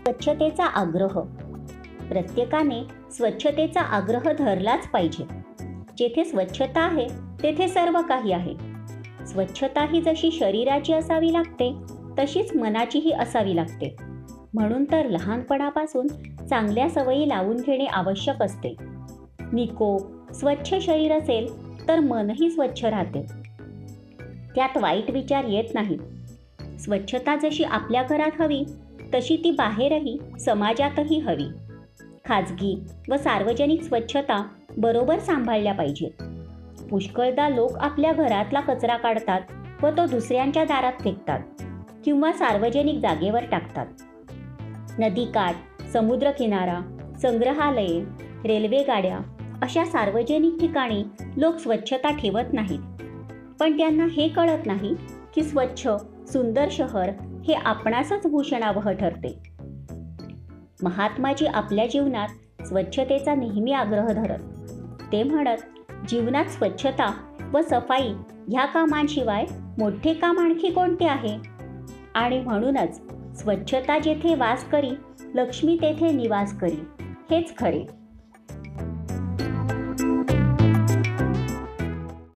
स्वच्छतेचा आग्रह. प्रत्येकाने स्वच्छतेचा आग्रह धरलाच पाहिजे. जेथे स्वच्छता आहे तेथे सर्व काही आहे. स्वच्छता ही जशी शरीराची असावी लागते तशीच मनाचीही असावी लागते. म्हणून तर लहानपणापासून चांगल्या सवयी लावून घेणे आवश्यक असते. निकोप स्वच्छ शरीर असेल तर मनही स्वच्छ राहते. त्यात वाईट विचार येत नाहीत स्वच्छता जशी आपल्या घरात हवी तशी ती बाहेरही समाजातही हवी. खाजगी व सार्वजनिक स्वच्छता बरोबर सांभाळल्या पाहिजेत. पुष्कळदा लोक आपल्या घरातला कचरा काढतात व तो दुसऱ्यांच्या दारात फेकतात किंवा सार्वजनिक जागेवर टाकतात. नदीकाठ समुद्रकिनारा संग्रहालये रेल्वेगाड्या अशा सार्वजनिक ठिकाणी लोक स्वच्छता ठेवत नाहीत. पण त्यांना हे कळत नाही की स्वच्छ सुंदर शहर हे आपणासच भूषणावह ठरते. महात्माजी आपल्या जीवनात स्वच्छतेचा नेहमी आग्रह धरत. ते म्हणत जीवनात स्वच्छता व सफाई ह्या कामांशिवाय मोठे काम आणखी कोणते आहे? आणि म्हणूनच स्वच्छता जेथे वास करी लक्ष्मी तेथे निवास करी हेच खरे.